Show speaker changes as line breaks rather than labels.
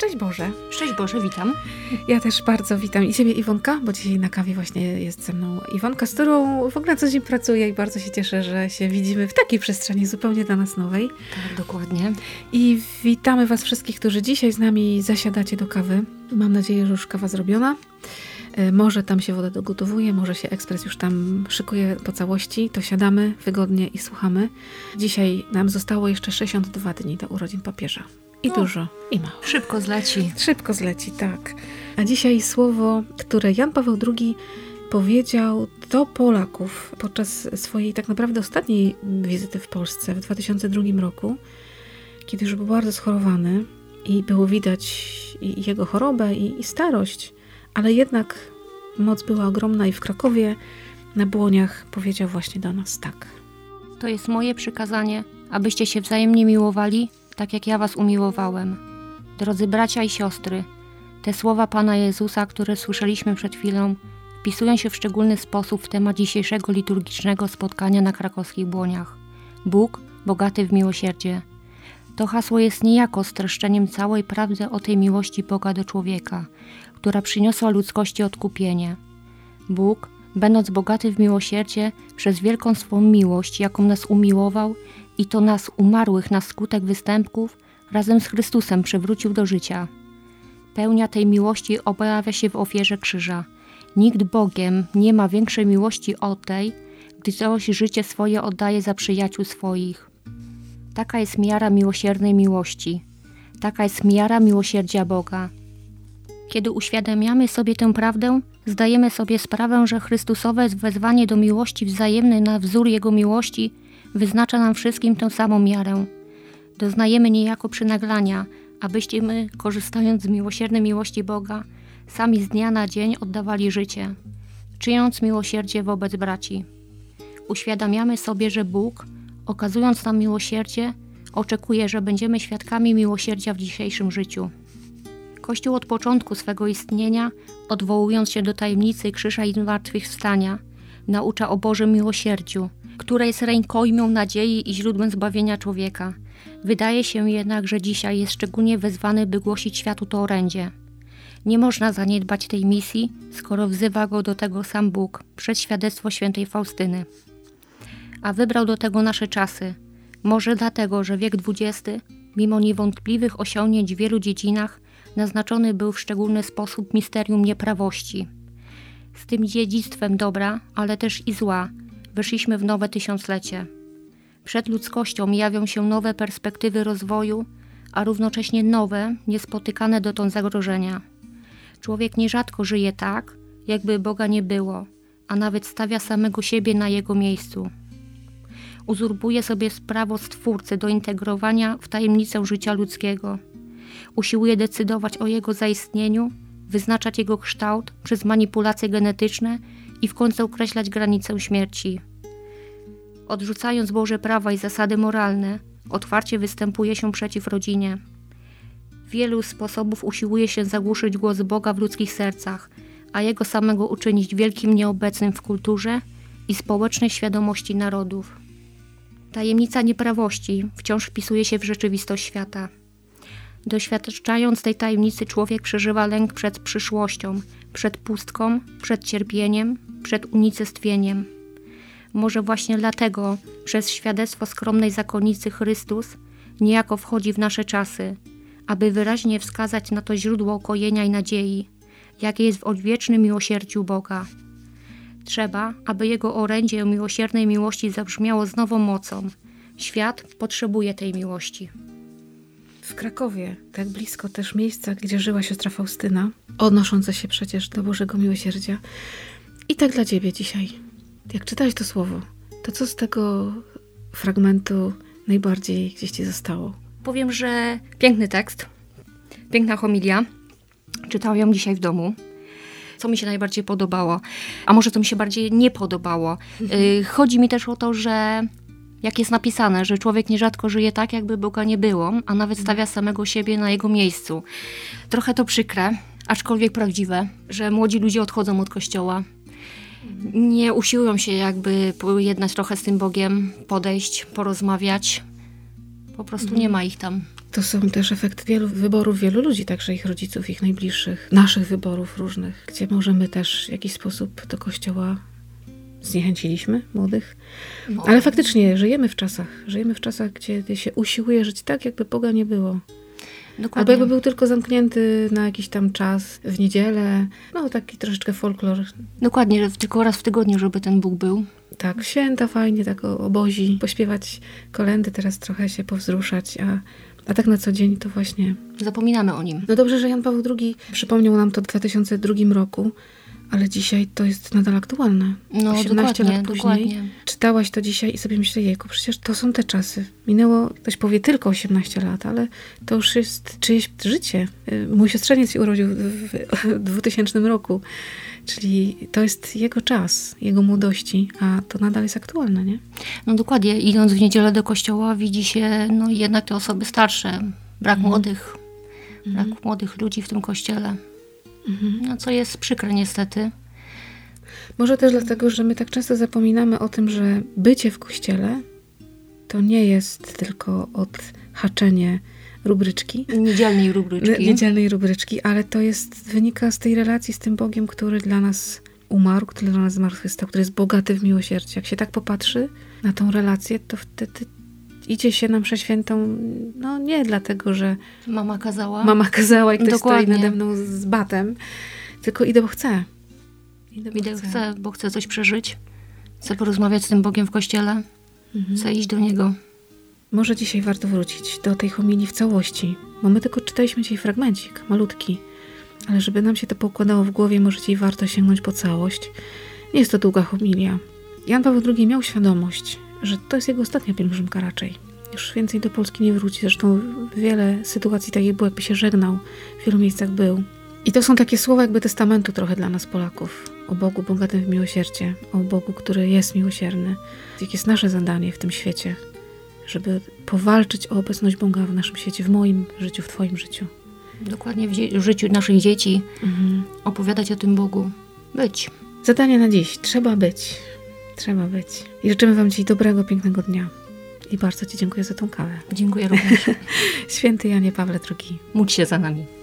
Szczęść Boże.
Szczęść Boże, witam.
Ja też bardzo witam i Ciebie Iwonka, bo dzisiaj na kawie właśnie jest ze mną Iwonka, z którą w ogóle co dzień pracuję i bardzo się cieszę, że się widzimy w takiej przestrzeni zupełnie dla nas nowej.
Tak, dokładnie.
I witamy Was wszystkich, którzy dzisiaj z nami zasiadacie do kawy. Mam nadzieję, że już kawa zrobiona. E, może tam się woda dogotowuje, może się ekspres już tam szykuje po całości, to siadamy wygodnie i słuchamy. Dzisiaj nam zostało jeszcze 62 dni do urodzin papieża. I o, dużo, i mało.
Szybko zleci.
Szybko zleci, tak. A dzisiaj słowo, które Jan Paweł II powiedział do Polaków podczas swojej tak naprawdę ostatniej wizyty w Polsce w 2002 roku, kiedy już był bardzo schorowany i było widać i jego chorobę, i, i starość, ale jednak moc była ogromna i w Krakowie na błoniach powiedział właśnie do nas tak.
To jest moje przykazanie, abyście się wzajemnie miłowali, tak jak ja was umiłowałem. Drodzy bracia i siostry, te słowa Pana Jezusa, które słyszeliśmy przed chwilą, wpisują się w szczególny sposób w temat dzisiejszego liturgicznego spotkania na krakowskich błoniach. Bóg, bogaty w miłosierdzie. To hasło jest niejako streszczeniem całej prawdy o tej miłości Boga do człowieka, która przyniosła ludzkości odkupienie. Bóg, będąc bogaty w miłosierdzie, przez wielką swą miłość, jaką nas umiłował i to nas umarłych na skutek występków, razem z Chrystusem przywrócił do życia. Pełnia tej miłości objawia się w ofierze krzyża. Nikt Bogiem nie ma większej miłości od tej, gdy coś życie swoje oddaje za przyjaciół swoich. Taka jest miara miłosiernej miłości. Taka jest miara miłosierdzia Boga. Kiedy uświadamiamy sobie tę prawdę, zdajemy sobie sprawę, że Chrystusowe wezwanie do miłości wzajemnej na wzór Jego miłości wyznacza nam wszystkim tę samą miarę. Doznajemy niejako przynaglania, abyśmy, korzystając z miłosiernej miłości Boga, sami z dnia na dzień oddawali życie, czyniąc miłosierdzie wobec braci. Uświadamiamy sobie, że Bóg, okazując nam miłosierdzie, oczekuje, że będziemy świadkami miłosierdzia w dzisiejszym życiu. Kościół od początku swego istnienia, odwołując się do tajemnicy krzyża i zmartwychwstania, naucza o Bożym miłosierdziu, które jest rękojmią nadziei i źródłem zbawienia człowieka. Wydaje się jednak, że dzisiaj jest szczególnie wezwany, by głosić światu to orędzie. Nie można zaniedbać tej misji, skoro wzywa go do tego sam Bóg przez świadectwo świętej Faustyny. A wybrał do tego nasze czasy. Może dlatego, że wiek XX, mimo niewątpliwych osiągnięć w wielu dziedzinach, naznaczony był w szczególny sposób misterium nieprawości. Z tym dziedzictwem dobra, ale też i zła, weszliśmy w nowe tysiąclecie. Przed ludzkością jawią się nowe perspektywy rozwoju, a równocześnie nowe, niespotykane dotąd zagrożenia. Człowiek nierzadko żyje tak, jakby Boga nie było, a nawet stawia samego siebie na jego miejscu. Uzurpuje sobie prawo Stwórcy do integrowania w tajemnicę życia ludzkiego. Usiłuje decydować o jego zaistnieniu, wyznaczać jego kształt przez manipulacje genetyczne i w końcu określać granicę śmierci. Odrzucając Boże prawa i zasady moralne, otwarcie występuje się przeciw rodzinie. Wielu sposobów usiłuje się zagłuszyć głos Boga w ludzkich sercach, a Jego samego uczynić wielkim nieobecnym w kulturze i społecznej świadomości narodów. Tajemnica nieprawości wciąż wpisuje się w rzeczywistość świata. Doświadczając tej tajemnicy, człowiek przeżywa lęk przed przyszłością, przed pustką, przed cierpieniem, przed unicestwieniem. Może właśnie dlatego przez świadectwo skromnej zakonnicy Chrystus niejako wchodzi w nasze czasy, aby wyraźnie wskazać na to źródło ukojenia i nadziei, jakie jest w odwiecznym miłosierdziu Boga. Trzeba, aby Jego orędzie miłosiernej miłości zabrzmiało z nową mocą. Świat potrzebuje tej miłości.
W Krakowie, tak blisko też miejsca, gdzie żyła siostra Faustyna, odnosząca się przecież do Bożego Miłosierdzia. I tak dla Ciebie dzisiaj, jak czytałeś to słowo, to co z tego fragmentu najbardziej gdzieś Ci zostało?
Powiem, że piękny tekst, piękna homilia. Czytałam ją dzisiaj w domu. Co mi się najbardziej podobało, a może co mi się bardziej nie podobało. Y, Chodzi mi też o to, że jak jest napisane, że człowiek nierzadko żyje tak, jakby Boga nie było, a nawet stawia samego siebie na jego miejscu. Trochę to przykre, aczkolwiek prawdziwe, że młodzi ludzie odchodzą od kościoła. Nie usiłują się jakby pojednać trochę z tym Bogiem, podejść, porozmawiać. Po prostu nie ma ich tam.
To są też efekty wielu wyborów wielu ludzi, także ich rodziców, ich najbliższych, naszych wyborów różnych, gdzie możemy też w jakiś sposób do kościoła zniechęciliśmy młodych.
No.
Ale faktycznie żyjemy w czasach, żyjemy w czasach, gdzie się usiłuje żyć tak, jakby Boga nie było. Albo
Dokładnie.
jakby był tylko zamknięty na jakiś tam czas w niedzielę. No taki troszeczkę folklor.
Dokładnie, że tylko raz w tygodniu, żeby ten Bóg był.
Tak, święta fajnie, tak o- obozi, pośpiewać kolendy, teraz trochę się powzruszać, a, a tak na co dzień to właśnie...
Zapominamy o nim.
No dobrze, że Jan Paweł II przypomniał nam to w 2002 roku, ale dzisiaj to jest nadal aktualne.
No
18
dokładnie,
lat później.
dokładnie.
Czytałaś to dzisiaj i sobie myślę, jejku, przecież to są te czasy. Minęło, ktoś powie tylko 18 lat, ale to już jest czyjeś życie. Y, Mój siostrzeniec się urodził w w 2000 roku, czyli to jest jego czas, jego młodości, a to nadal jest aktualne, nie?
No dokładnie, idąc w niedzielę do kościoła widzi się no jednak te osoby starsze, brak młodych, brak młodych ludzi w tym kościele. No co jest przykre niestety.
Może też dlatego, że my tak często zapominamy o tym, że bycie w kościele to nie jest tylko odhaczenie rubryczki,
Niedzielnej rubryczki.
niedzielnej rubryczki, ale to jest, wynika z tej relacji z tym Bogiem, który dla nas umarł, który dla nas zmartwychwstał, który jest bogaty w miłosierdzie. Jak się tak popatrzy na tą relację, to wtedy idzie się na mszę świętą, no nie dlatego, że
Mama kazała.
mama kazała i ktoś
Dokładnie.
stoi nade mną z batem, tylko idę, bo chcę. Idę, bo
Idę, chcę, bo chcę coś przeżyć. Chcę porozmawiać z tym Bogiem w kościele. Chcę iść do Niego.
Może dzisiaj warto wrócić do tej homilii w całości, bo my tylko czytaliśmy dzisiaj fragmencik, malutki, ale żeby nam się to poukładało w głowie, może dzisiaj warto sięgnąć po całość. Nie jest to długa homilia. Jan Paweł II miał świadomość, że to jest jego ostatnia pielgrzymka raczej. Już więcej do Polski nie wróci, zresztą wiele sytuacji takich było, jakby się żegnał, w wielu miejscach był. I to są takie słowa jakby testamentu trochę dla nas Polaków. O Bogu bogatym w miłosierdzie, o Bogu, który jest miłosierny. Jakie jest nasze zadanie w tym świecie, żeby powalczyć o obecność Boga w naszym świecie, w moim życiu, w Twoim życiu.
Dokładnie w, w życiu naszych dzieci opowiadać o tym Bogu. Być.
Zadanie na dziś. Trzeba być. Trzeba być. I życzymy Wam dzisiaj dobrego, pięknego dnia. I bardzo Ci dziękuję za tą kawę.
Dziękuję również.
Święty Janie Pawle II.
Módl się za nami.